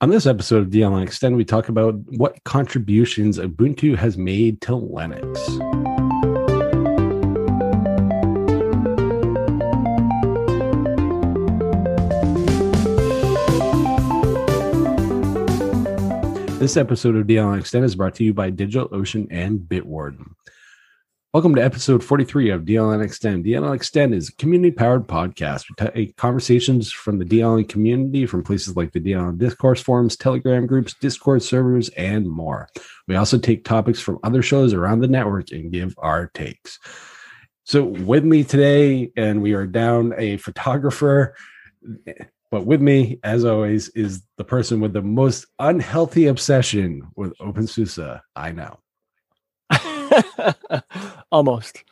On this episode of DLN Extend, we talk about what contributions Ubuntu has made to Linux. This episode of DLN Extend is brought to you by DigitalOcean and Bitwarden. Welcome to episode 43 of DLN Extend. DLN Extend is a community powered podcast. We take eh, conversations from the DLN community from places like the DLN discourse forums, Telegram groups, Discord servers, and more. We also take topics from other shows around the network and give our takes. So, with me today, and we are down a photographer, but with me, as always, is the person with the most unhealthy obsession with OpenSUSE I know. Almost.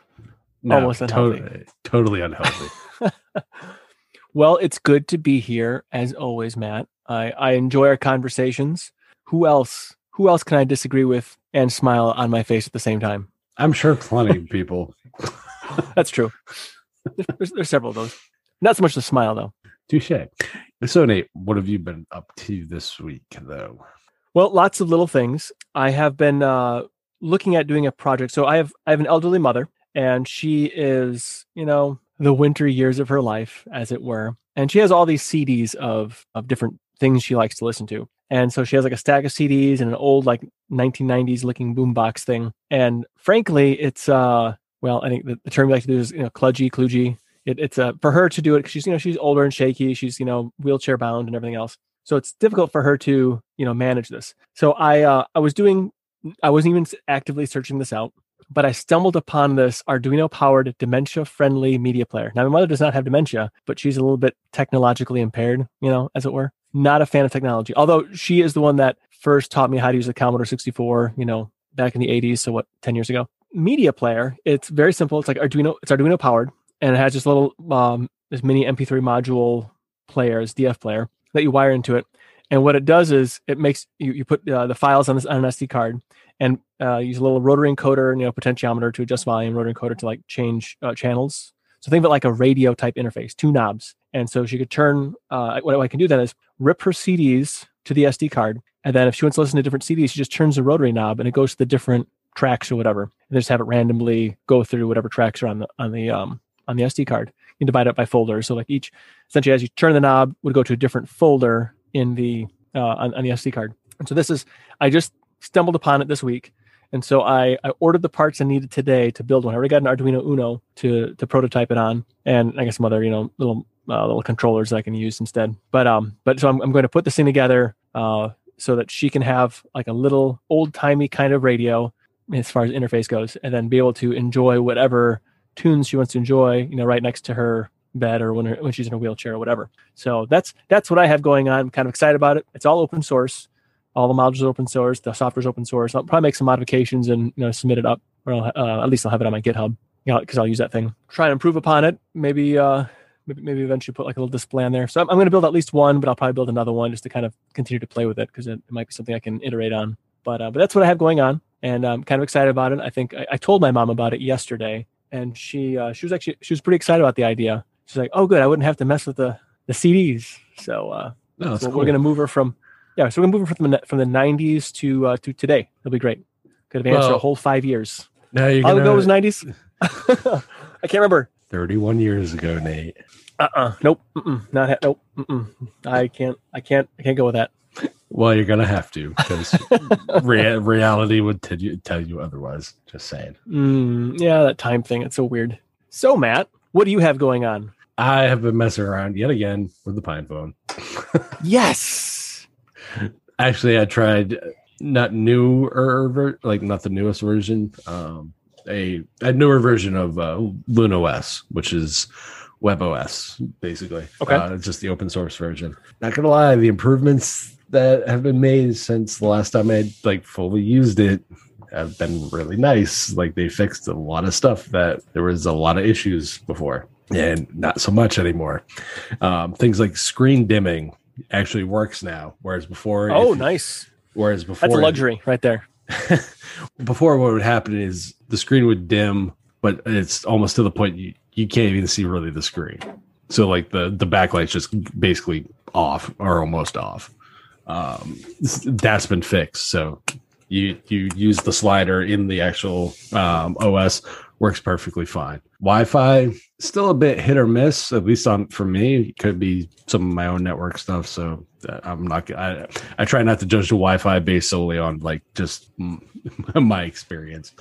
No, Almost unhealthy. Totally, totally unhealthy. well, it's good to be here as always, Matt. I, I enjoy our conversations. Who else? Who else can I disagree with and smile on my face at the same time? I'm sure plenty of people. That's true. There's, there's several of those. Not so much the smile though. Touche. So, Nate, what have you been up to this week, though? Well, lots of little things. I have been uh, looking at doing a project. So I have I have an elderly mother, and she is you know the winter years of her life, as it were, and she has all these CDs of of different things she likes to listen to. And so she has like a stack of CDs and an old like 1990s looking boombox thing. And frankly, it's uh well, I think the, the term we like to do is you know kludgy, kludgy. It, it's uh, for her to do it because she's you know she's older and shaky. She's you know wheelchair bound and everything else. So it's difficult for her to you know manage this. So I uh, I was doing I wasn't even actively searching this out, but I stumbled upon this Arduino powered dementia friendly media player. Now, my mother does not have dementia, but she's a little bit technologically impaired, you know, as it were. Not a fan of technology, although she is the one that first taught me how to use a Commodore 64, you know, back in the 80s. So, what, 10 years ago? Media player, it's very simple. It's like Arduino, it's Arduino powered, and it has this little, um, this mini MP3 module player, this DF player that you wire into it. And what it does is it makes you, you put uh, the files on this on an SD card and uh, use a little rotary encoder and you know potentiometer to adjust volume, rotary encoder to like change uh, channels. So think of it like a radio type interface, two knobs. And so she could turn. Uh, what I can do then is rip her CDs to the SD card, and then if she wants to listen to different CDs, she just turns the rotary knob and it goes to the different tracks or whatever, and just have it randomly go through whatever tracks are on the on the um on the SD card. You can divide it by folders. So like each essentially as you turn the knob would go to a different folder in the uh, on, on the SD card. And so this is I just stumbled upon it this week. And so I, I ordered the parts I needed today to build one. I already got an Arduino Uno to to prototype it on, and I guess some other you know little uh, little controllers that I can use instead. But um, but so I'm, I'm going to put this thing together uh, so that she can have like a little old timey kind of radio as far as interface goes, and then be able to enjoy whatever tunes she wants to enjoy, you know, right next to her bed or when her, when she's in a wheelchair or whatever. So that's that's what I have going on. I'm kind of excited about it. It's all open source all the modules are open source. The software is open source. I'll probably make some modifications and you know submit it up, or uh, at least I'll have it on my GitHub. You know, because I'll use that thing. Try and improve upon it. Maybe, uh, maybe, maybe eventually put like a little display on there. So I'm, I'm going to build at least one, but I'll probably build another one just to kind of continue to play with it because it, it, might be something I can iterate on. But uh, but that's what I have going on, and I'm kind of excited about it. I think I, I told my mom about it yesterday, and she uh, she was actually she was pretty excited about the idea. She's like, "Oh, good, I wouldn't have to mess with the the CDs." So, uh, no, so cool. we're going to move her from yeah, so we're gonna move her from the from the '90s to uh, to today. It'll be great. Could advance well, for a whole five years. Now you're How gonna... ago was '90s? I can't remember. 31 years ago, Nate. Uh uh Nope. Mm-mm. Not ha- nope. Mm-mm. I can't. I can't. I can't go with that. Well, you're gonna have to because rea- reality would tell you tell you otherwise. Just saying. Mm, yeah, that time thing. It's so weird. So, Matt, what do you have going on? I have been messing around yet again with the PinePhone. yes. Actually, I tried not newer, like not the newest version, um, a a newer version of uh, LuneOS, which is WebOS, basically. Okay, uh, just the open source version. Not gonna lie, the improvements that have been made since the last time I like fully used it have been really nice. Like they fixed a lot of stuff that there was a lot of issues before, and not so much anymore. Um, things like screen dimming actually works now, whereas before. Oh, nice. Whereas before, that's a luxury right there. before, what would happen is the screen would dim, but it's almost to the point you, you can't even see really the screen. So like the the backlight's just basically off or almost off. um, that's been fixed. So you you use the slider in the actual um, OS works perfectly fine. Wi-Fi still a bit hit or miss, at least on for me. It could be some of my own network stuff. So uh, I'm not. I I try not to judge the Wi-Fi based solely on like just my experience.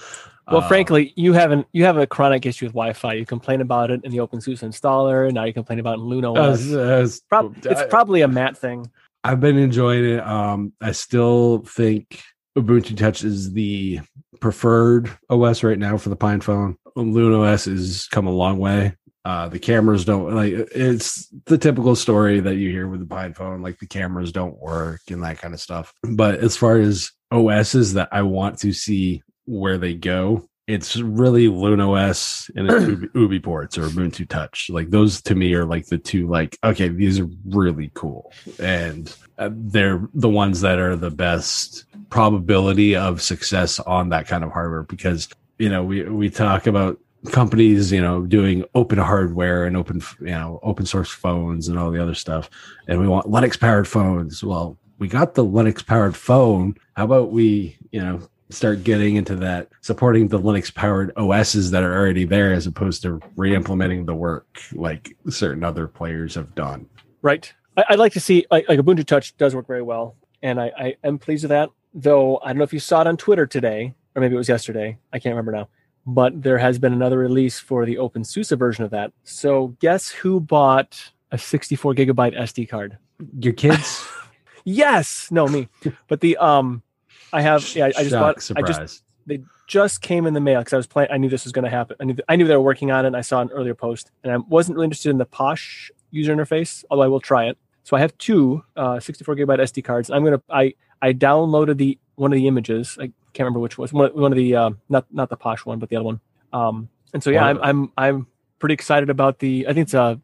Well, uh, frankly, you haven't you have a chronic issue with Wi-Fi. You complain about it in the OpenSUSE installer. Now you complain about it in LuneOS. it's, Pro- it's probably a Matt thing. I've been enjoying it. Um, I still think Ubuntu Touch is the preferred OS right now for the Pine phone. LuneOS has come a long way. Uh, the cameras don't like it's the typical story that you hear with the PinePhone, like the cameras don't work and that kind of stuff. But as far as OSs that I want to see where they go, it's really LuneOS and it's Ubi, Ubi ports or Ubuntu Touch. Like those to me are like the two. Like okay, these are really cool, and uh, they're the ones that are the best probability of success on that kind of hardware because you know we we talk about companies you know doing open hardware and open you know open source phones and all the other stuff and we want linux powered phones well we got the linux powered phone how about we you know start getting into that supporting the linux powered os's that are already there as opposed to re-implementing the work like certain other players have done right I, would like to see like, like ubuntu touch does work very well and I, I am pleased with that though i don't know if you saw it on twitter today or maybe it was yesterday i can't remember now but there has been another release for the OpenSUSE version of that. So guess who bought a 64 gigabyte SD card? Your kids? yes, no me. But the um, I have yeah, I, I just bought. Surprise. I just they just came in the mail because I was playing. I knew this was going to happen. I knew I knew they were working on it. and I saw an earlier post, and I wasn't really interested in the Posh user interface, although I will try it. So I have two uh, 64 gigabyte SD cards. I'm gonna I I downloaded the one of the images. I can't remember which was one, one of the uh, not not the posh one, but the other one. Um, and so yeah, I'm I'm I'm pretty excited about the. I think it's uh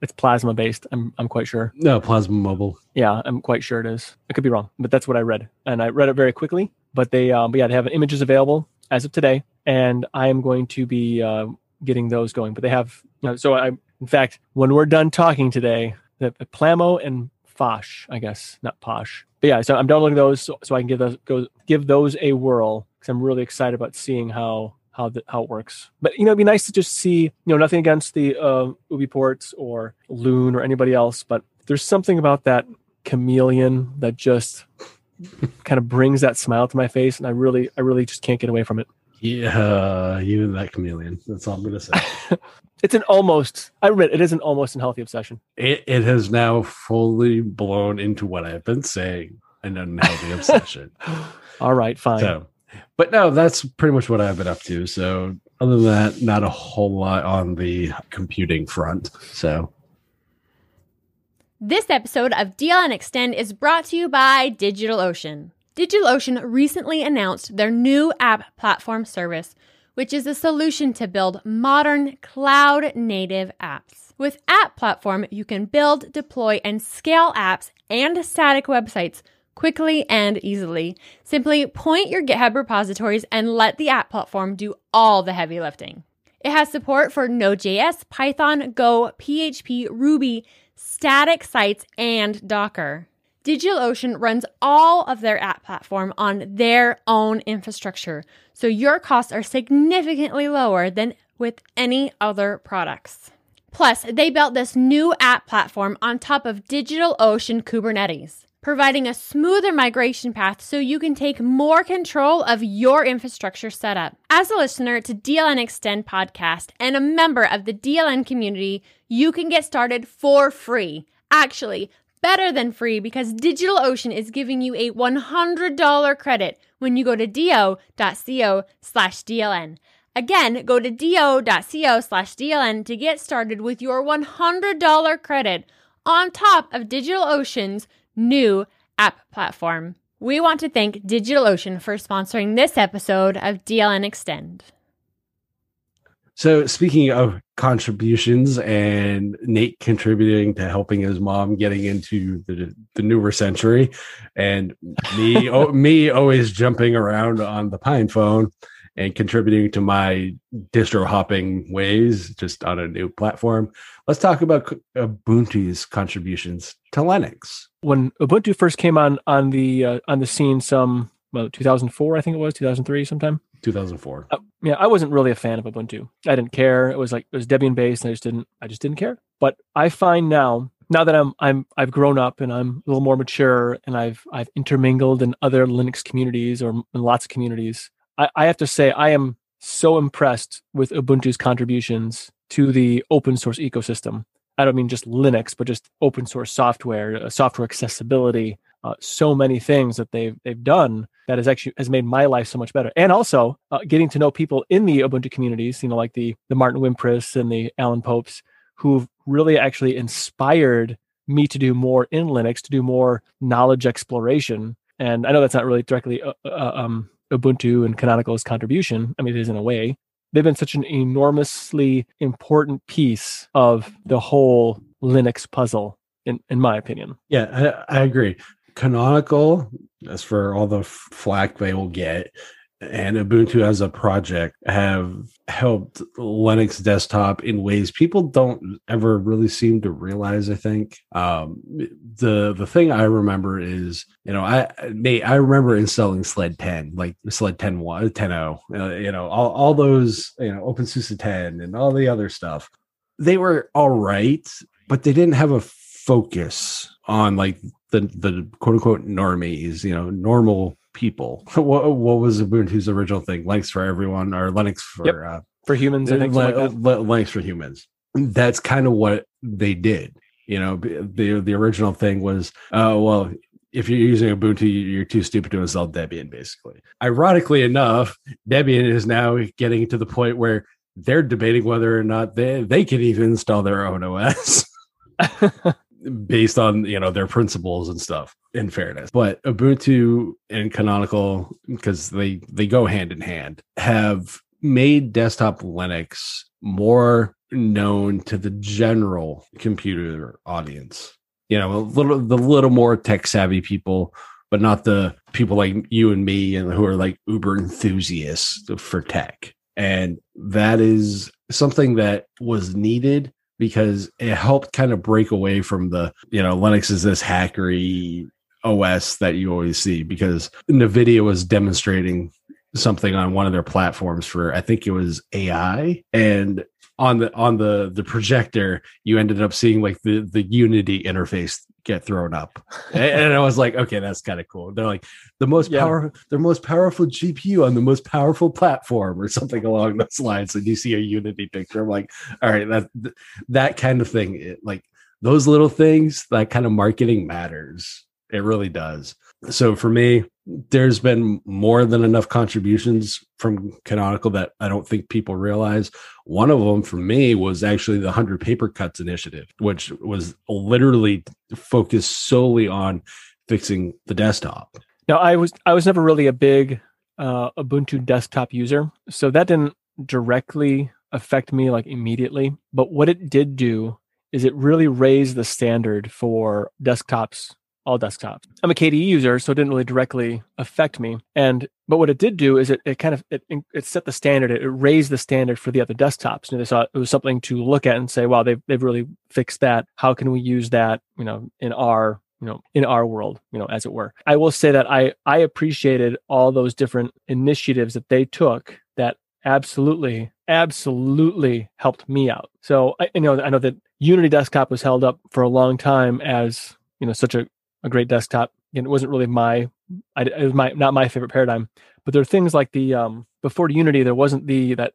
it's plasma based. I'm I'm quite sure. No, plasma mobile. Yeah, I'm quite sure it is. I could be wrong, but that's what I read, and I read it very quickly. But they, um, but yeah, they have images available as of today, and I am going to be uh, getting those going. But they have, you know, so I, in fact, when we're done talking today, the, Plamo and Phosh, I guess, not Posh, but yeah, so I'm downloading those so, so I can give those go give those a whirl because I'm really excited about seeing how how the, how it works. But you know, it'd be nice to just see you know nothing against the uh, Ubi ports or Loon or anybody else, but there's something about that chameleon that just kind of brings that smile to my face, and I really I really just can't get away from it. Yeah, you and that chameleon. That's all I'm gonna say. it's an almost. I admit it is an almost unhealthy obsession. It, it has now fully blown into what I've been saying an unhealthy obsession. all right, fine. So, but no, that's pretty much what I've been up to. So, other than that, not a whole lot on the computing front. So. This episode of DLN Extend is brought to you by DigitalOcean. DigitalOcean recently announced their new app platform service, which is a solution to build modern cloud native apps. With App Platform, you can build, deploy, and scale apps and static websites quickly and easily. Simply point your GitHub repositories and let the App Platform do all the heavy lifting. It has support for Node.js, Python, Go, PHP, Ruby, static sites, and Docker. DigitalOcean runs all of their app platform on their own infrastructure, so your costs are significantly lower than with any other products. Plus, they built this new app platform on top of DigitalOcean Kubernetes, providing a smoother migration path so you can take more control of your infrastructure setup. As a listener to DLN Extend podcast and a member of the DLN community, you can get started for free. Actually, better than free because DigitalOcean is giving you a $100 credit when you go to do.co slash DLN. Again, go to do.co slash DLN to get started with your $100 credit on top of DigitalOcean's new app platform. We want to thank DigitalOcean for sponsoring this episode of DLN Extend. So, speaking of contributions and Nate contributing to helping his mom getting into the, the newer century, and me, oh, me always jumping around on the PinePhone and contributing to my distro hopping ways just on a new platform. Let's talk about Ubuntu's contributions to Linux. When Ubuntu first came on on the uh, on the scene, some well, 2004, I think it was 2003, sometime. 2004. Uh, yeah, I wasn't really a fan of Ubuntu. I didn't care. It was like it was Debian based, and I just didn't. I just didn't care. But I find now now that I'm I'm I've grown up and I'm a little more mature and I've I've intermingled in other Linux communities or in lots of communities, I, I have to say I am so impressed with Ubuntu's contributions to the open source ecosystem. I don't mean just Linux, but just open source software, uh, software accessibility, uh, so many things that they've they've done that has actually has made my life so much better. And also uh, getting to know people in the Ubuntu communities, you know, like the the Martin Wimpress and the Alan Popes, who've really actually inspired me to do more in Linux, to do more knowledge exploration. And I know that's not really directly uh, uh, um, Ubuntu and Canonical's contribution. I mean, it is in a way. They've been such an enormously important piece of the whole Linux puzzle, in, in my opinion. Yeah, I, I agree. Canonical, as for all the flack they will get, and Ubuntu as a project have helped Linux desktop in ways people don't ever really seem to realize. I think um, the the thing I remember is you know I I remember installing SLED 10 like SLED 10 1 10 0 uh, you know all, all those you know OpenSUSE 10 and all the other stuff. They were all right, but they didn't have a focus on like the the quote unquote normies, you know, normal people. what, what was Ubuntu's original thing? Linux for everyone or Linux for yep. uh, for humans? I think like Linux for humans. That's kind of what they did. You know, the the original thing was, uh, well, if you're using Ubuntu, you're too stupid to install Debian, basically. Ironically enough, Debian is now getting to the point where they're debating whether or not they, they can even install their own OS. based on you know their principles and stuff in fairness. But ubuntu and canonical because they they go hand in hand have made desktop linux more known to the general computer audience. You know a little the little more tech savvy people but not the people like you and me and who are like uber enthusiasts for tech. And that is something that was needed because it helped kind of break away from the, you know, Linux is this hackery OS that you always see because NVIDIA was demonstrating something on one of their platforms for I think it was AI and on the on the the projector you ended up seeing like the the unity interface get thrown up. And, i was like okay that's kind of cool. They're like the most yeah. power the most powerful gpu on the most powerful platform or something along those lines. And you see a unity picture. I'm like all right that that kind of thing it, like those little things that kind of marketing matters. It really does so for me there's been more than enough contributions from canonical that i don't think people realize. One of them for me was actually the 100 paper cuts initiative which was literally focused solely on fixing the desktop. Now i was i was never really a big uh, ubuntu desktop user so that didn't directly affect me like immediately but what it did do is it really raised the standard for desktops all desktops. I'm a KDE user, so it didn't really directly affect me. And but what it did do is it, it kind of it, it set the standard. It, raised the standard for the other desktops. And they saw it was something to look at and say, wow, they've they've really fixed that. How can we use that, you know, in our you know in our world you know as it were i will say that i i appreciated all those different initiatives that they took that absolutely absolutely helped me out so I, you know i know that unity desktop was held up for a long time as you know such a a great desktop. And it wasn't really my, I, it was my not my favorite paradigm. But there are things like the um, before Unity, there wasn't the that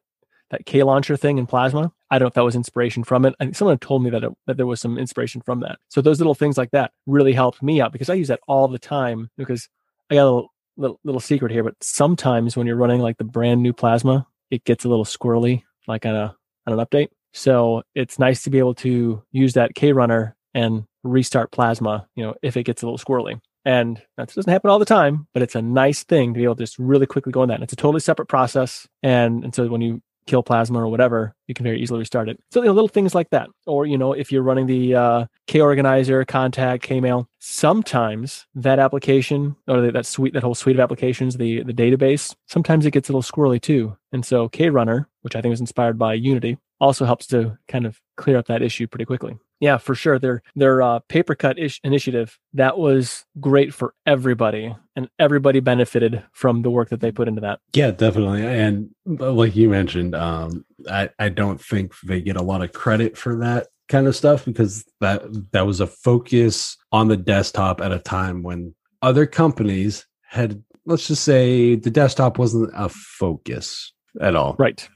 that K launcher thing in Plasma. I don't know if that was inspiration from it. I think someone told me that it, that there was some inspiration from that. So those little things like that really helped me out because I use that all the time. Because I got a little, little, little secret here, but sometimes when you're running like the brand new Plasma, it gets a little squirrely, like on a on an update. So it's nice to be able to use that KRunner and restart plasma, you know, if it gets a little squirrely. And that doesn't happen all the time, but it's a nice thing to be able to just really quickly go in that. And it's a totally separate process. And and so when you kill plasma or whatever, you can very easily restart it. So you know, little things like that. Or you know, if you're running the uh, KOrganizer, Kontact, Kmail, sometimes that application or that suite, that whole suite of applications, the the database, sometimes it gets a little squirrely too. And so KRunner, which I think was inspired by Unity, also helps to kind of clear up that issue pretty quickly. Yeah, for sure. Their their uh, paper cut ish- initiative that was great for everybody, and everybody benefited from the work that they put into that. Yeah, definitely. And uh, like you mentioned, um, I I don't think they get a lot of credit for that kind of stuff because that that was a focus on the desktop at a time when other companies had let's just say the desktop wasn't a focus at all right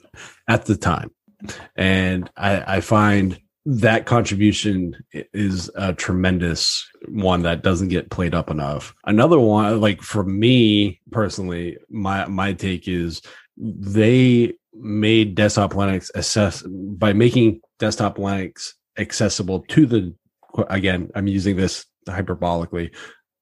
at the time and I, I find that contribution is a tremendous one that doesn't get played up enough. Another one, like for me personally, my my take is they made desktop Linux assess by making desktop Linux accessible to the again, I'm using this hyperbolically,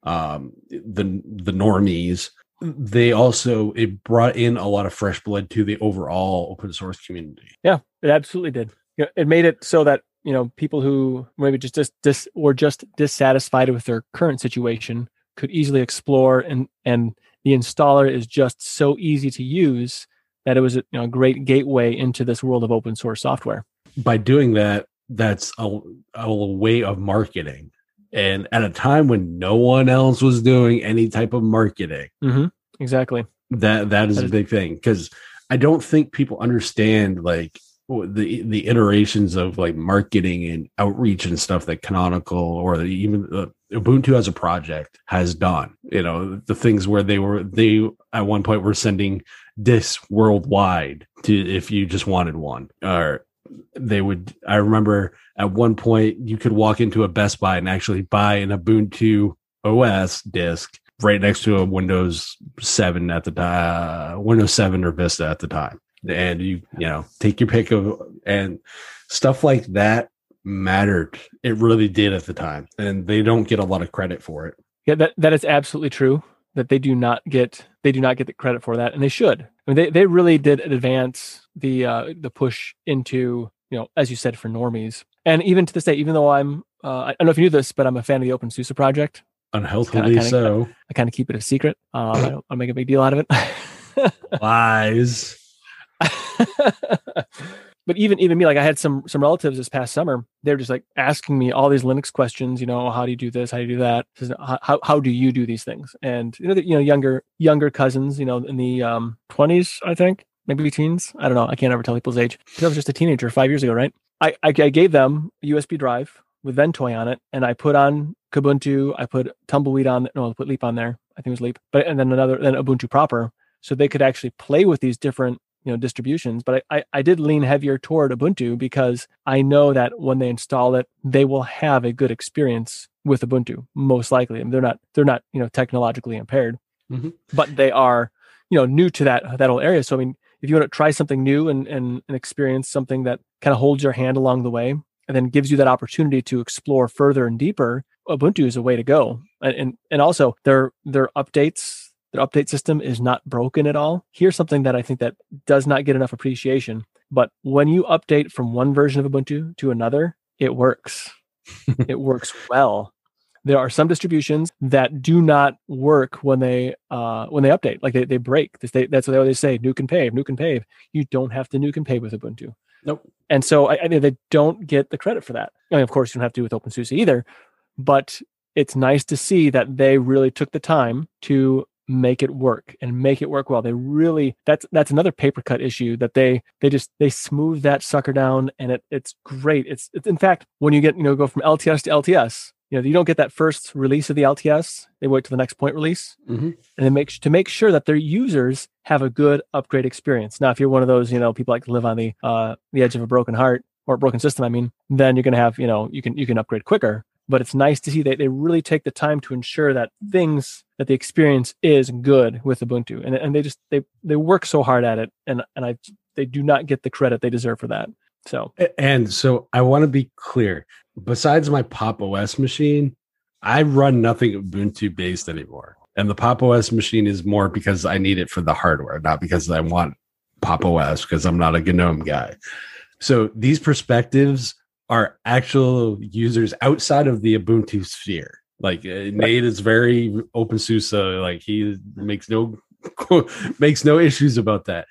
um, the the normies. They also it brought in a lot of fresh blood to the overall open source community. Yeah, it absolutely did. It made it so that you know people who maybe just dis, dis were just dissatisfied with their current situation could easily explore and and the installer is just so easy to use that it was a you know, a great gateway into this world of open source software. By doing that that's a, a way of marketing. And at a time when no one else was doing any type of marketing. Mm-hmm. exactly. That that is that a big thing. Because i don't think people understand like the the iterations of like marketing and outreach and stuff that canonical or even uh, ubuntu as a project has done you know the things where they were they at one point were sending discs worldwide to if you just wanted one or they would i remember at one point you could walk into a best buy and actually buy an ubuntu os disc right next to a windows 7 at the time uh, windows 7 or vista at the time and you you know take your pick of and stuff like that mattered. It really did at the time and they don't get a lot of credit for it. Yeah that that is absolutely true that they do not get they do not get the credit for that and they should. I mean they, they really did advance the uh the push into you know as you said for normies. And even to this day even though i'm uh, i don't know if you knew this but i'm a fan of the Open openSUSE project. Unhealthily kinda, kinda, so. I kind of keep it a secret. Um, i don't I make a big deal out of it. Lies but even even me, like I had some some relatives this past summer. They're just like asking me all these Linux questions. You know, how do you do this? How do you do that? How how do you do these things? And you know, the, you know, younger younger cousins. You know, in the um twenties, I think, maybe teens. I don't know. I can't ever tell people's age. I was just a teenager five years ago, right? I, I, I gave them a USB drive with Ventoy on it, and I put on Kubuntu. I put Tumbleweed on. No, I put Leap on there. I think it was Leap, but and then another then Ubuntu proper, so they could actually play with these different you know distributions but I, I, I did lean heavier toward ubuntu because i know that when they install it they will have a good experience with ubuntu most likely. And they're not they're not you know technologically impaired mm-hmm. but they are you know new to that that whole area. So i mean if you want to try something new and and, and experience something that kind of holds your hand along the way and then gives you that opportunity to explore further and deeper ubuntu is a way to go. And and, and also their their updates their update system is not broken at all. Here's something that I think that does not get enough appreciation. But when you update from one version of Ubuntu to another, it works. it works well. There are some distributions that do not work when they uh, when they update, like they, they break. They, that's what they always say: nuke and pave, nuke and pave. You don't have to nuke and pave with Ubuntu. Nope. And so I, I mean, they don't get the credit for that. I mean, of course, you don't have to do with OpenSUSE either, but it's nice to see that they really took the time to make it work and make it work well. They really that's that's another paper cut issue that they they just they smooth that sucker down and it it's great. It's, it's in fact when you get you know go from LTS to LTS, you know you don't get that first release of the LTS. They wait to the next point release mm-hmm. and then make to make sure that their users have a good upgrade experience. Now, if you're one of those you know people like live on the uh the edge of a broken heart or a broken system, I mean, then you're gonna have you know you can you can upgrade quicker but it's nice to see that they really take the time to ensure that things that the experience is good with ubuntu. And, and they just they they work so hard at it. And and i they do not get the credit they deserve for that. So. And so i want to be clear besides my pop os machine i run nothing ubuntu based anymore. And the pop os machine is more because i need it for the hardware not because i want Pop OS because I'm not a GNOME guy. So these perspectives are actual users outside of the Ubuntu sphere. Like uh, Nate is very open OpenSUSE, like he makes no makes no issues about that.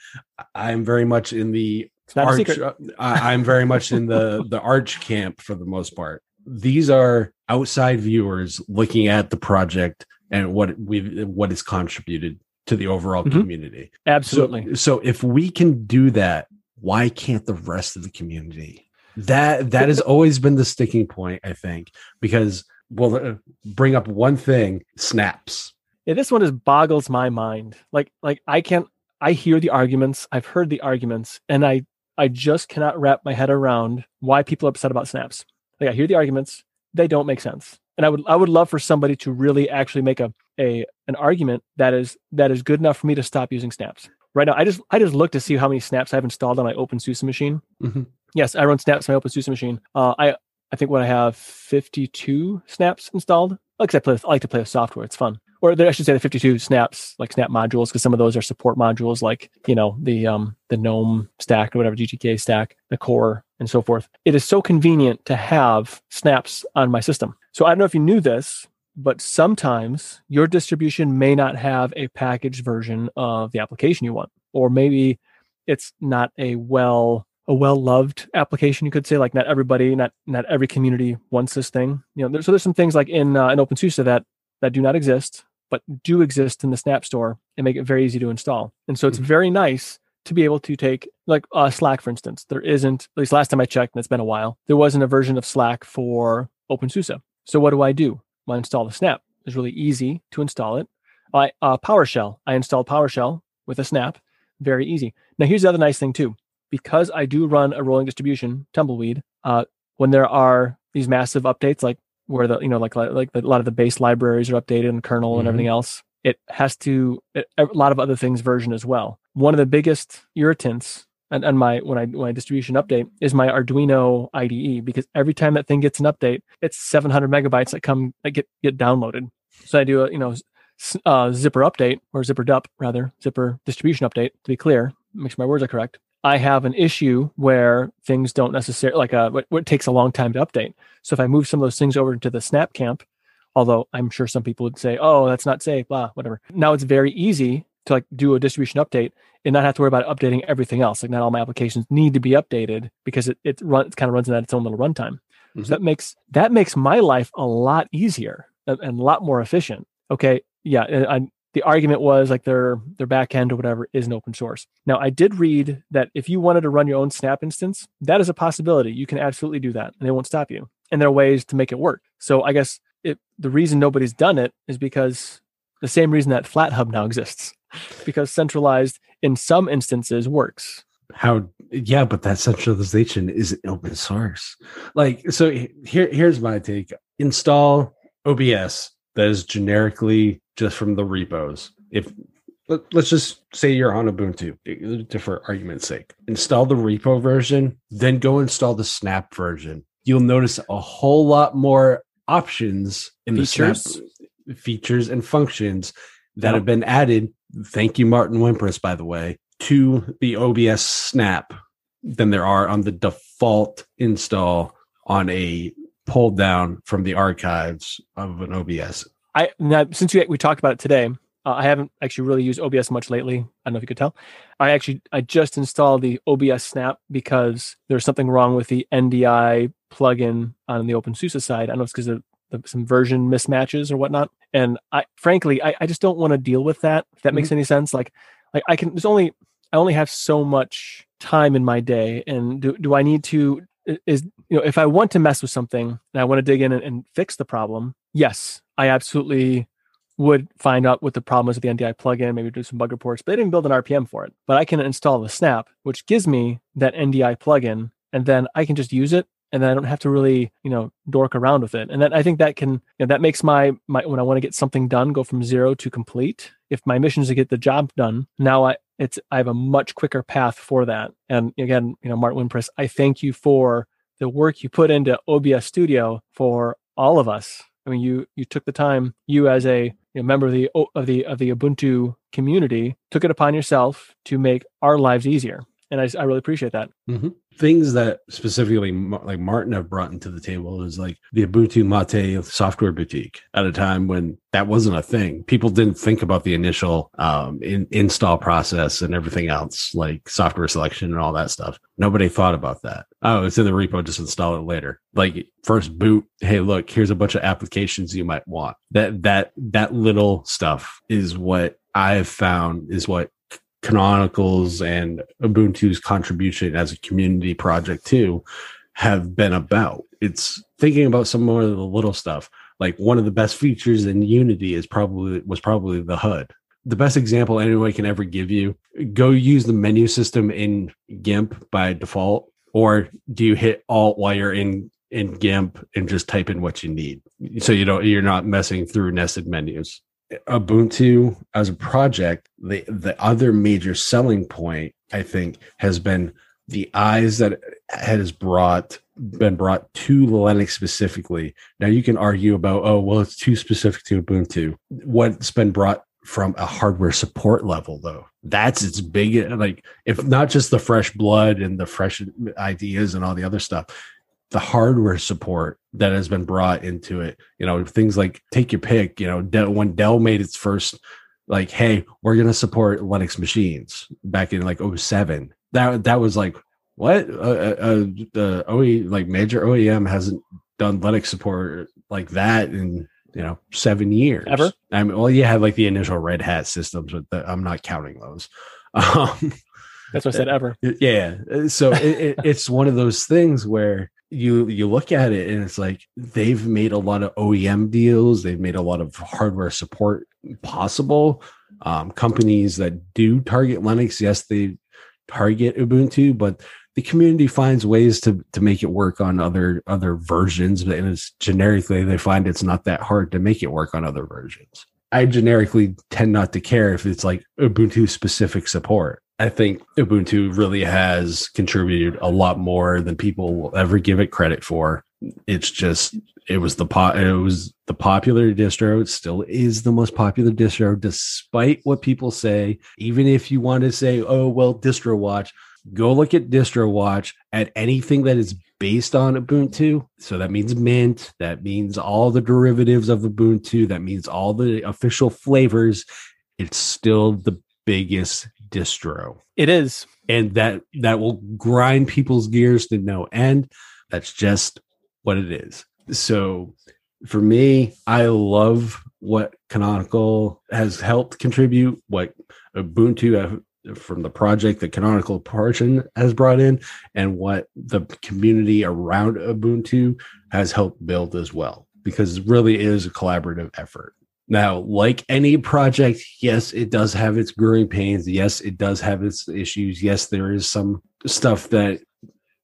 I'm very much in the arch. I, I'm very much in the the arch camp for the most part. These are outside viewers looking at the project and what we what is contributed to the overall mm-hmm. community. Absolutely. So, so if we can do that, why can't the rest of the community? That that has always been the sticking point, I think, because we'll uh, bring up one thing: snaps. Yeah, this one just boggles my mind. Like, like I can't. I hear the arguments. I've heard the arguments, and I I just cannot wrap my head around why people are upset about snaps. Like I hear the arguments, they don't make sense. And I would I would love for somebody to really actually make a a an argument that is that is good enough for me to stop using snaps. Right now, I just I just look to see how many snaps I've installed on my OpenSUSE machine. Mm-hmm. Yes, I run snaps on my OpenSUSE machine. Uh, I I think what I have 52 snaps installed. Like I, play I like to play with software. It's fun. Or I should say the 52 snaps, like snap modules, because some of those are support modules, like you know the um the GNOME stack or whatever GTK stack, the core and so forth. It is so convenient to have snaps on my system. So I don't know if you knew this, but sometimes your distribution may not have a packaged version of the application you want, or maybe it's not a well a well loved application you could say like not everybody not not every community wants this thing you know there, so there's some things like in uh, in openSUSE that that do not exist but do exist in the snap store and make it very easy to install and so it's mm-hmm. very nice to be able to take like uh, slack for instance there isn't at least last time i checked and it's been a while there wasn't a version of slack for openSUSE so what do i do I install the snap. It's really easy to install it. I uh, PowerShell. I installed PowerShell with a snap. Very easy. Now here's the other nice thing too. Because I do run a rolling distribution, Tumbleweed. Uh, when there are these massive updates, like where the you know like like a lot of the base libraries are updated and kernel mm-hmm. and everything else, it has to it, a lot of other things version as well. One of the biggest irritants and, and my when I when I distribution update is my Arduino IDE because every time that thing gets an update, it's 700 megabytes that come that get get downloaded. So I do a you know uh, zypper update or zypper dup rather zypper distribution update to be clear, make sure my words are correct. I have an issue where things don't necessarily like a uh, what, what takes a long time to update. So if I move some of those things over into the Snap camp, although I'm sure some people would say, "Oh, that's not safe," blah, whatever. Now it's very easy to like do a distribution update and not have to worry about updating everything else. Like not all my applications need to be updated because it it run it kind of runs in that its own little runtime. Mm-hmm. So that makes that makes my life a lot easier and, and a lot more efficient. Okay, yeah, I, the argument was like their their backend or whatever is an open source. Now I did read that if you wanted to run your own Snap instance, that is a possibility. You can absolutely do that, and they won't stop you. And there are ways to make it work. So I guess it, the reason nobody's done it is because the same reason that FlatHub now exists because centralized in some instances works. How yeah, but that centralization is open source. Like so here here's my take. Install OBS that is generically just from the repos. If let, us just say you're on Ubuntu, for argument's sake, install the repo version, then go install the Snap version. You'll notice a whole lot more options in features. the Snap features and functions that yep. have been added thank you, Martin Wimpress, by the way, to the OBS Snap than there are on the default install on a pull down from the archives of an OBS. I now since we, we talked about it today, uh, I haven't actually really used OBS much lately. I don't know if you could tell. I actually I just installed the OBS Snap because there's something wrong with the NDI plugin on the OpenSUSE side. I don't know it's because of the, some version mismatches or whatnot. And I, frankly, I, I just don't want to deal with that. If that mm-hmm. makes any sense, like, like I can. There's only I only have so much time in my day, and do do I need to? Is you know, if I want to mess with something and I want to dig in and, and fix the problem, yes, I absolutely would find out what the problem is with the NDI plugin, maybe do some bug reports, but they didn't build an RPM for it. But I can install the Snap, which gives me that NDI plugin, and then I can just use it and then I don't have to really, you know, dork around with it. And then I think that can, you know, that makes my my when I want to get something done, go from zero to complete. If my mission is to get the job done, now I it's I have a much quicker path for that. And again, you know, Martin Wimpress, I thank you for the work you put into OBS Studio for all of us. I mean, you you took the time, you as a you know, member of the of the of the Ubuntu community took it upon yourself to make our lives easier, and I, I really appreciate that. Mm-hmm. Things that specifically like Martin have brought into the table is like the Ubuntu Mate software boutique at a time when that wasn't a thing. People didn't think about the initial um, in, install process and everything else, like software selection and all that stuff. Nobody thought about that. Oh, it's in the repo, just install it later. Like first boot, hey, look, here's a bunch of applications you might want. That that that little stuff is what I've found is what Canonicals and Ubuntu's contribution as a community project too have been about. It's thinking about some more of the little stuff. Like one of the best features in Unity is probably was probably the HUD. The best example anyone can ever give you, go use the menu system in GIMP by default, or do you hit Alt while you're in in GIMP and just type in what you need, so you don't you're not messing through nested menus. Ubuntu as a project, the the other major selling point I think has been the eyes that has brought been brought to Linux specifically. Now you can argue about oh well it's too specific to Ubuntu. What's been brought from a hardware support level though that's its big like if not just the fresh blood and the fresh ideas and all the other stuff the hardware support that has been brought into it. You know, things like take your pick. You know, Dell, when Dell made its first, like, hey, we're gonna support Linux machines back in like 07. That that was like what uh, uh, uh the OE like major OEM hasn't done Linux support like that in you know seven years ever. I mean, well, you have like the initial Red Hat systems, but the, I'm not counting those. Um, That's what I said ever. Yeah. So it, it, it's one of those things where you you look at it and it's like they've made a lot of OEM deals, they've made a lot of hardware support possible. Um, companies that do target Linux, yes, they target Ubuntu, but the community finds ways to to make it work on other other versions, and it's generically they find it's not that hard to make it work on other versions. I generically tend not to care if it's like Ubuntu specific support. I think Ubuntu really has contributed a lot more than people will ever give it credit for. It's just it was the po- it was the popular distro. It still is the most popular distro, despite what people say. Even if you want to say, "Oh well, DistroWatch," go look at DistroWatch at anything that is based on Ubuntu. So that means Mint. That means all the derivatives of Ubuntu. That means all the official flavors. It's still the biggest distro. It is. And that that will grind people's gears to no end. That's just what it is. So for me, I love what Canonical has helped contribute, what Ubuntu uh, from the project that Canonical portion has brought in, and what the community around Ubuntu has helped build as well, because it really is a collaborative effort. Now, like any project, yes, it does have its growing pains. Yes, it does have its issues. Yes, there is some stuff that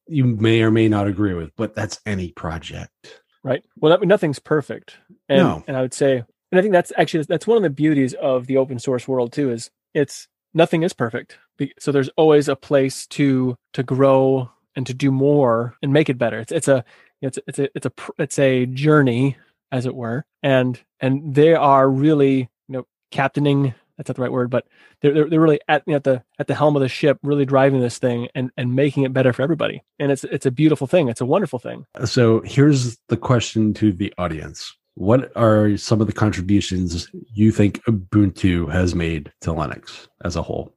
you may or may not agree with, but that's any project. Right. Well, nothing's perfect. And, no. and I would say, and I think that's actually, that's one of the beauties of the open source world too, is it's nothing is perfect. So there's always a place to, to grow and to do more and make it better. It's, it's a, it's, it's a, it's a, it's a journey as it were, and and they are really you know captaining. That's not the right word, but they're they're, they're really at you know, at the at the helm of the ship, really driving this thing and and making it better for everybody. And it's it's a beautiful thing. It's a wonderful thing. So here's the question to the audience: What are some of the contributions you think Ubuntu has made to Linux as a whole?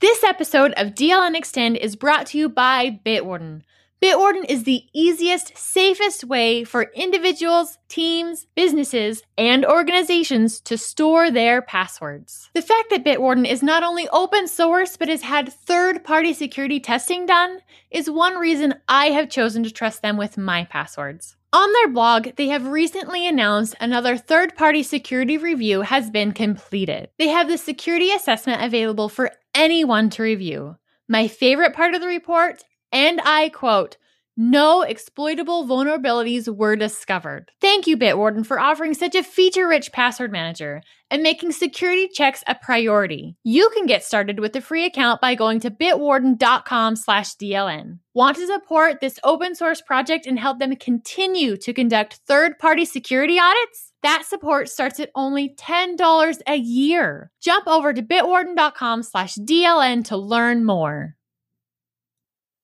This episode of DLN Extend is brought to you by Bitwarden. Bitwarden is the easiest, safest way for individuals, teams, businesses, and organizations to store their passwords. The fact that Bitwarden is not only open source but has had third party security testing done is one reason I have chosen to trust them with my passwords. On their blog, they have recently announced another third party security review has been completed. They have the security assessment available for anyone to review. My favorite part of the report and I quote, no exploitable vulnerabilities were discovered. Thank you, Bitwarden, for offering such a feature rich password manager and making security checks a priority. You can get started with a free account by going to bitwarden.com slash DLN. Want to support this open source project and help them continue to conduct third party security audits? That support starts at only $10 a year. Jump over to bitwarden.com slash DLN to learn more.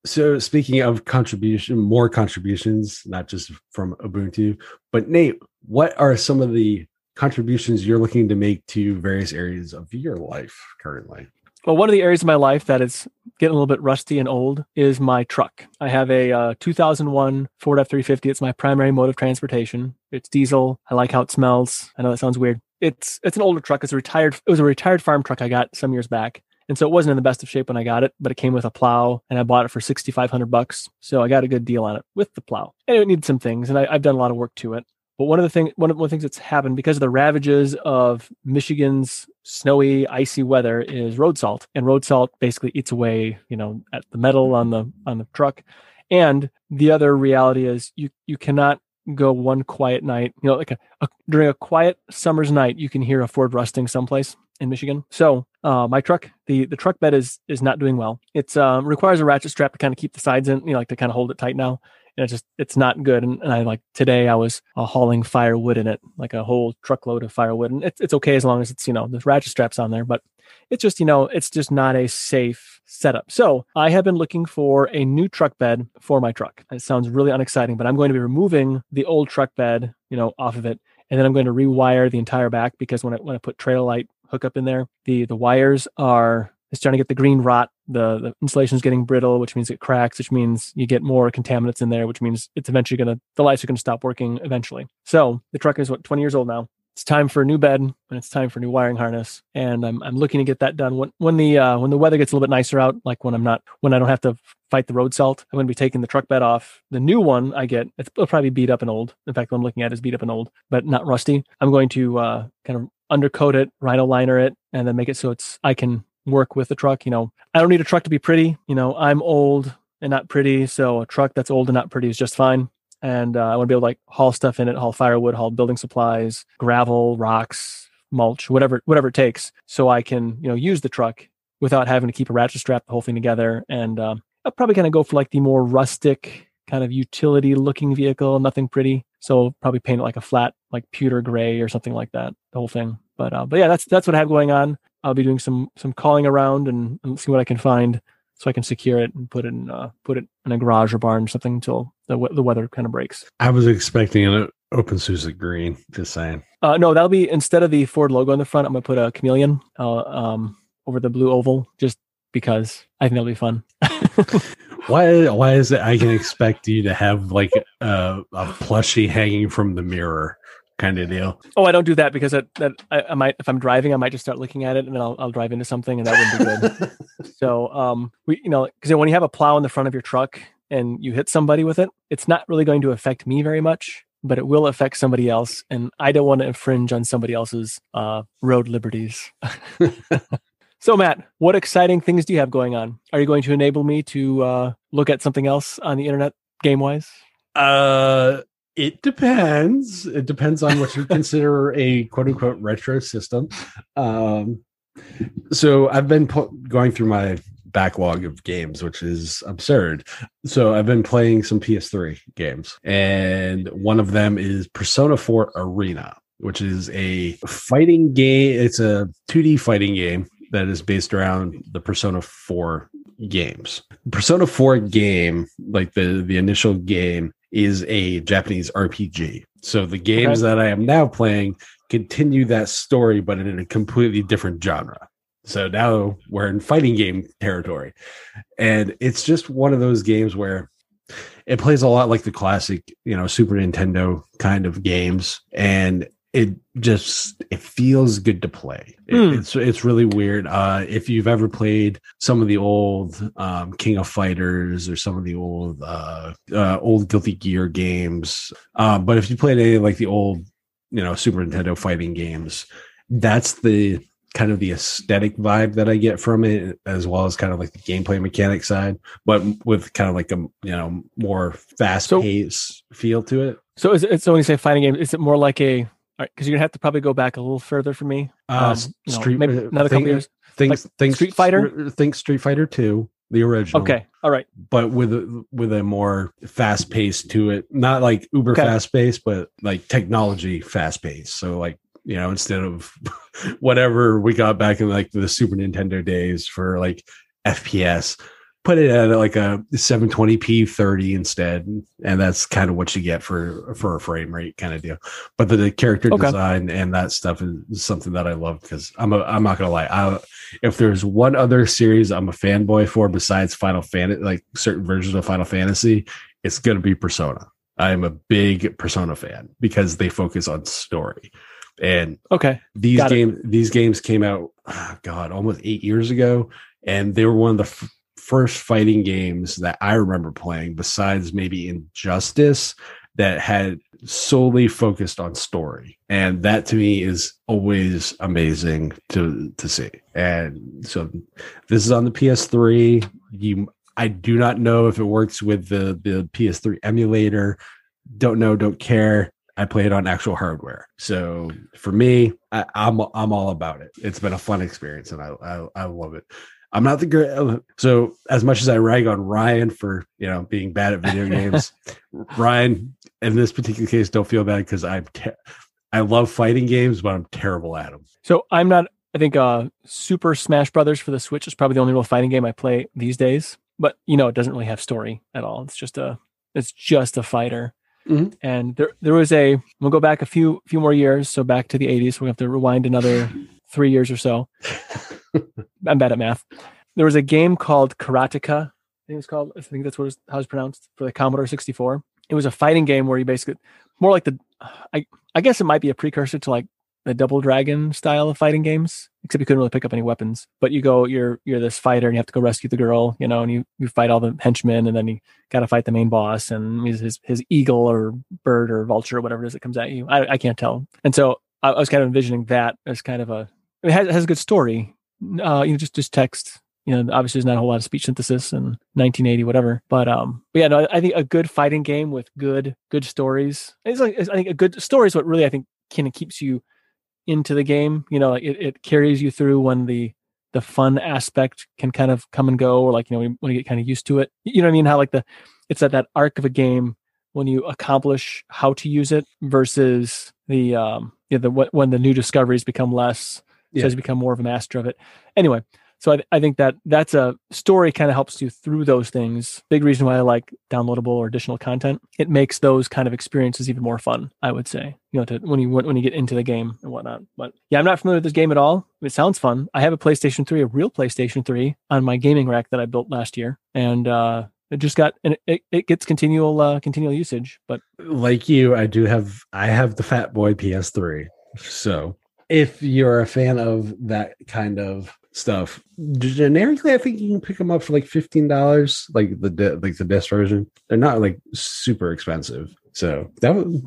So speaking of contribution, more contributions, not just from Ubuntu, but Nate, what are some of the contributions you're looking to make to various areas of your life currently? Well, one of the areas of my life that is getting a little bit rusty and old is my truck. I have a uh, 2001 Ford F350. It's my primary mode of transportation. It's diesel. I like how it smells. I know that sounds weird. It's it's an older truck. It's a retired. It was a retired farm truck I got some years back. And so it wasn't in the best of shape when I got it, but it came with a plow and I bought it for 6,500 bucks. So I got a good deal on it with the plow and it needed some things. And I, have done a lot of work to it. But one of the things, one of the things that's happened because of the ravages of Michigan's snowy, icy weather is road salt, and road salt basically eats away, you know, at the metal on the on the truck. And the other reality is you you cannot go one quiet night, you know, like a, a during a quiet summer's night, you can hear a Ford rusting someplace in Michigan. So uh, my truck, the the truck bed is is not doing well. It's um, requires a ratchet strap to kind of keep the sides in, you know, like to kind of hold it tight now and it's just it's not good. And, and I like today I was uh, hauling firewood in it, like a whole truckload of firewood, and it's it's okay as long as it's you know the ratchet straps on there, but it's just you know it's just not a safe setup. So I have been looking for a new truck bed for my truck. It sounds really unexciting, but I'm going to be removing the old truck bed, you know, off of it, and then I'm going to rewire the entire back because when I when I put trail light hookup in there, the the wires are it's starting to get the green rot. The, the insulation is getting brittle, which means it cracks, which means you get more contaminants in there, which means it's eventually to, the lights are going to stop working eventually. So the truck is what, 20 years old now. It's time for a new bed and it's time for a new wiring harness. And I'm, I'm looking to get that done when, when the, uh, when the weather gets a little bit nicer out, like when I'm not, when I don't have to fight the road salt, I'm going to be taking the truck bed off. The new one I get, it'll probably beat up and old. In fact, what I'm looking at is beat up and old, but not rusty. I'm going to, uh, kind of undercoat it, rhino liner it, and then make it so it's, I can work with the truck. You know, I don't need a truck to be pretty. You know, I'm old and not pretty, so a truck that's old and not pretty is just fine. And uh, I want to be able to like haul stuff in it, haul firewood, haul building supplies, gravel, rocks, mulch, whatever whatever it takes, so I can you know use the truck without having to keep a ratchet strap the whole thing together. And um, I'll probably kind of go for like the more rustic kind of utility looking vehicle, nothing pretty. So probably paint it like a flat, like pewter gray or something like that, the whole thing. But uh, but yeah, that's that's what I have going on. I'll be doing some some calling around and, and see what I can find so I can secure it and put it in uh, put it in a garage or barn or something until the the weather kind of breaks. I was expecting an open OpenSUSE green. Just saying. Uh, no, that'll be instead of the Ford logo on the front. I'm gonna put a chameleon uh, um, over the blue oval, just because I think that'll be fun. why? Why is it? I can expect you to have like a, a plushie hanging from the mirror kind of deal. Oh, I don't do that because that, that I, I, might if I'm driving, I might just start looking at it and then I'll, I'll drive into something and that wouldn't be good. so um, we you know because when you have a plow in the front of your truck and you hit somebody with it, it's not really going to affect me very much, but it will affect somebody else, and I don't want to infringe on somebody else's uh, road liberties. so Matt, what exciting things do you have going on? Are you going to enable me to uh, look at something else on the internet game wise? Uh it depends. It depends on what you consider a quote unquote retro system. Um, so I've been going through my backlog of games, which is absurd. So I've been playing some PS3 games, and one of them is Persona 4 Arena, which is a fighting game. It's a 2D fighting game that is based around the Persona 4 games. Persona 4 game, like the the initial game, is a Japanese RPG. So the games okay. that I am now playing continue that story, but in a completely different genre. So now we're in fighting game territory. And it's just one of those games where it plays a lot like the classic, you know, Super Nintendo kind of games. And it just it feels good to play. It, mm. It's it's really weird. Uh, if you've ever played some of the old um, King of Fighters or some of the old uh, uh, old Guilty Gear games, um, but if you played any like the old you know Super Nintendo fighting games, that's the kind of the aesthetic vibe that I get from it, as well as kind of like the gameplay mechanic side, but with kind of like a you know more fast paced so, feel to it. So is it so when you say fighting game, is it more like a right, because you're gonna have to probably go back a little further for me. Uh, um, Street, maybe uh, another think, couple years. Think, like think Street Fighter. Think Street Fighter Two. the original. Okay, all right. but with a, with a more fast pace to it. Not like uber Okay. fast pace, but like technology fast pace. So like you know, instead of whatever we got back in like the Super Nintendo days for like FPS, put it at like a 720p 30 instead, and that's kind of what you get for for a frame rate kind of deal. But the, the character Okay. design and that stuff is something that I love because I'm a, I'm not gonna lie. I, if there's one other series I'm a fanboy for besides Final Fantasy, like certain versions of Final Fantasy, it's gonna be Persona. I'm a big Persona fan because they focus on story. And Okay. these games these games came out ah, god almost eight years ago and they were one of the first fighting games that i remember playing besides maybe injustice that had solely focused on story and that to me is always amazing to to see and so this is on the ps3 you i do not know if it works with the the ps3 emulator don't know don't care I play it on actual hardware. So for me, I, I'm I'm all about it. It's been a fun experience, and I I, I love it. I'm not the great. So as much as I rag on Ryan for you know being bad at video games, Ryan in this particular case, don't feel bad because I'm te- I love fighting games, but I'm terrible at them. So I'm not. I think uh, Super Smash Brothers for the Switch is probably the only real fighting game I play these days. But you know, it doesn't really have story at all. It's just a. It's just a fighter. Mhm. And there, there was a. We'll go back a few, few more years. So back to the '80s. We have to rewind another three years or so. I'm bad at math. There was a game called Karateka. I think it's called. I think that's what it's, how it's pronounced for the Commodore 64. It was a fighting game where you basically more like the. I I guess it might be a precursor to like the Double Dragon style of fighting games, except you couldn't really pick up any weapons. But you go, you're you're this fighter, and you have to go rescue the girl, you know, and you you fight all the henchmen, and then you got to fight the main boss, and his his, his eagle or bird or vulture or whatever it is that comes at you. I I can't tell. And so I, I was kind of envisioning that as kind of a. It has, it has a good story. Uh, you know, just just text. You know, obviously there's not a whole lot of speech synthesis in 1980, whatever. But um, but yeah, no, I, think a good fighting game with good good stories. It's like it's, I think a good story is what really I think kind of keeps you into the game. You know, it, it carries you through when the the fun aspect can kind of come and go, or like you know when, you get kind of used to it. You know what I mean? How like the it's at that arc of a game when you accomplish how to use it versus the um you know, the when the new discoveries become less Yeah. so you become more of a master of it. Anyway, so I, I think that that's a story kind of helps you through those things. Big reason why I like downloadable or additional content. It makes those kind of experiences even more fun. I would say, you know, to, when you when you get into the game and whatnot. But yeah, I'm not familiar with this game at all. It sounds fun. I have a PlayStation 3, a real PlayStation 3, on my gaming rack that I built last year, and uh, it just got and it, it gets continual uh, continual usage. But like you, I do have I have the Fat Boy PS3. So if you're a fan of that kind of stuff, generically, I think you can pick them up for like fifteen dollars, like the like the disc version. They're not like super expensive. So that was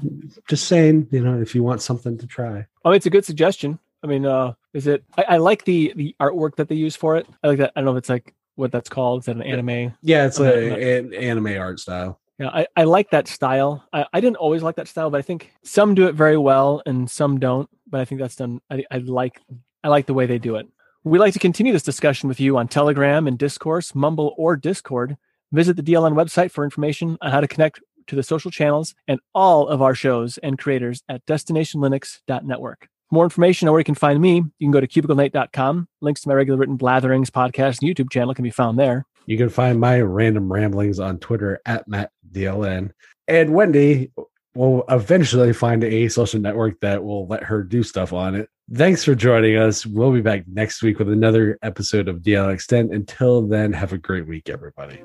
just saying, you know, if you want something to try. Oh, it's a good suggestion. I mean, uh, is it? I, I like the the artwork that they use for it. I like that. I don't know if it's like what that's called. Is that an anime? Yeah, it's an anime art style. Yeah, I, I like that style. I, I didn't always like that style, but I think some do it very well and some don't. But I think that's done. I, I like I like the way they do it. We'd like to continue this discussion with you on Telegram and Discourse, Mumble, or Discord. Visit the DLN website for information on how to connect to the social channels and all of our shows and creators at destinationlinux.network. For more information on where you can find me, you can go to cubiclenerd.com. Links to my regular written blatherings podcast and YouTube channel can be found there. You can find my random ramblings on Twitter at MattDLN. And Wendy will eventually find a social network that will let her do stuff on it. Thanks for joining us. We'll be back next week with another episode of DL Xtend. Until then, have a great week, everybody.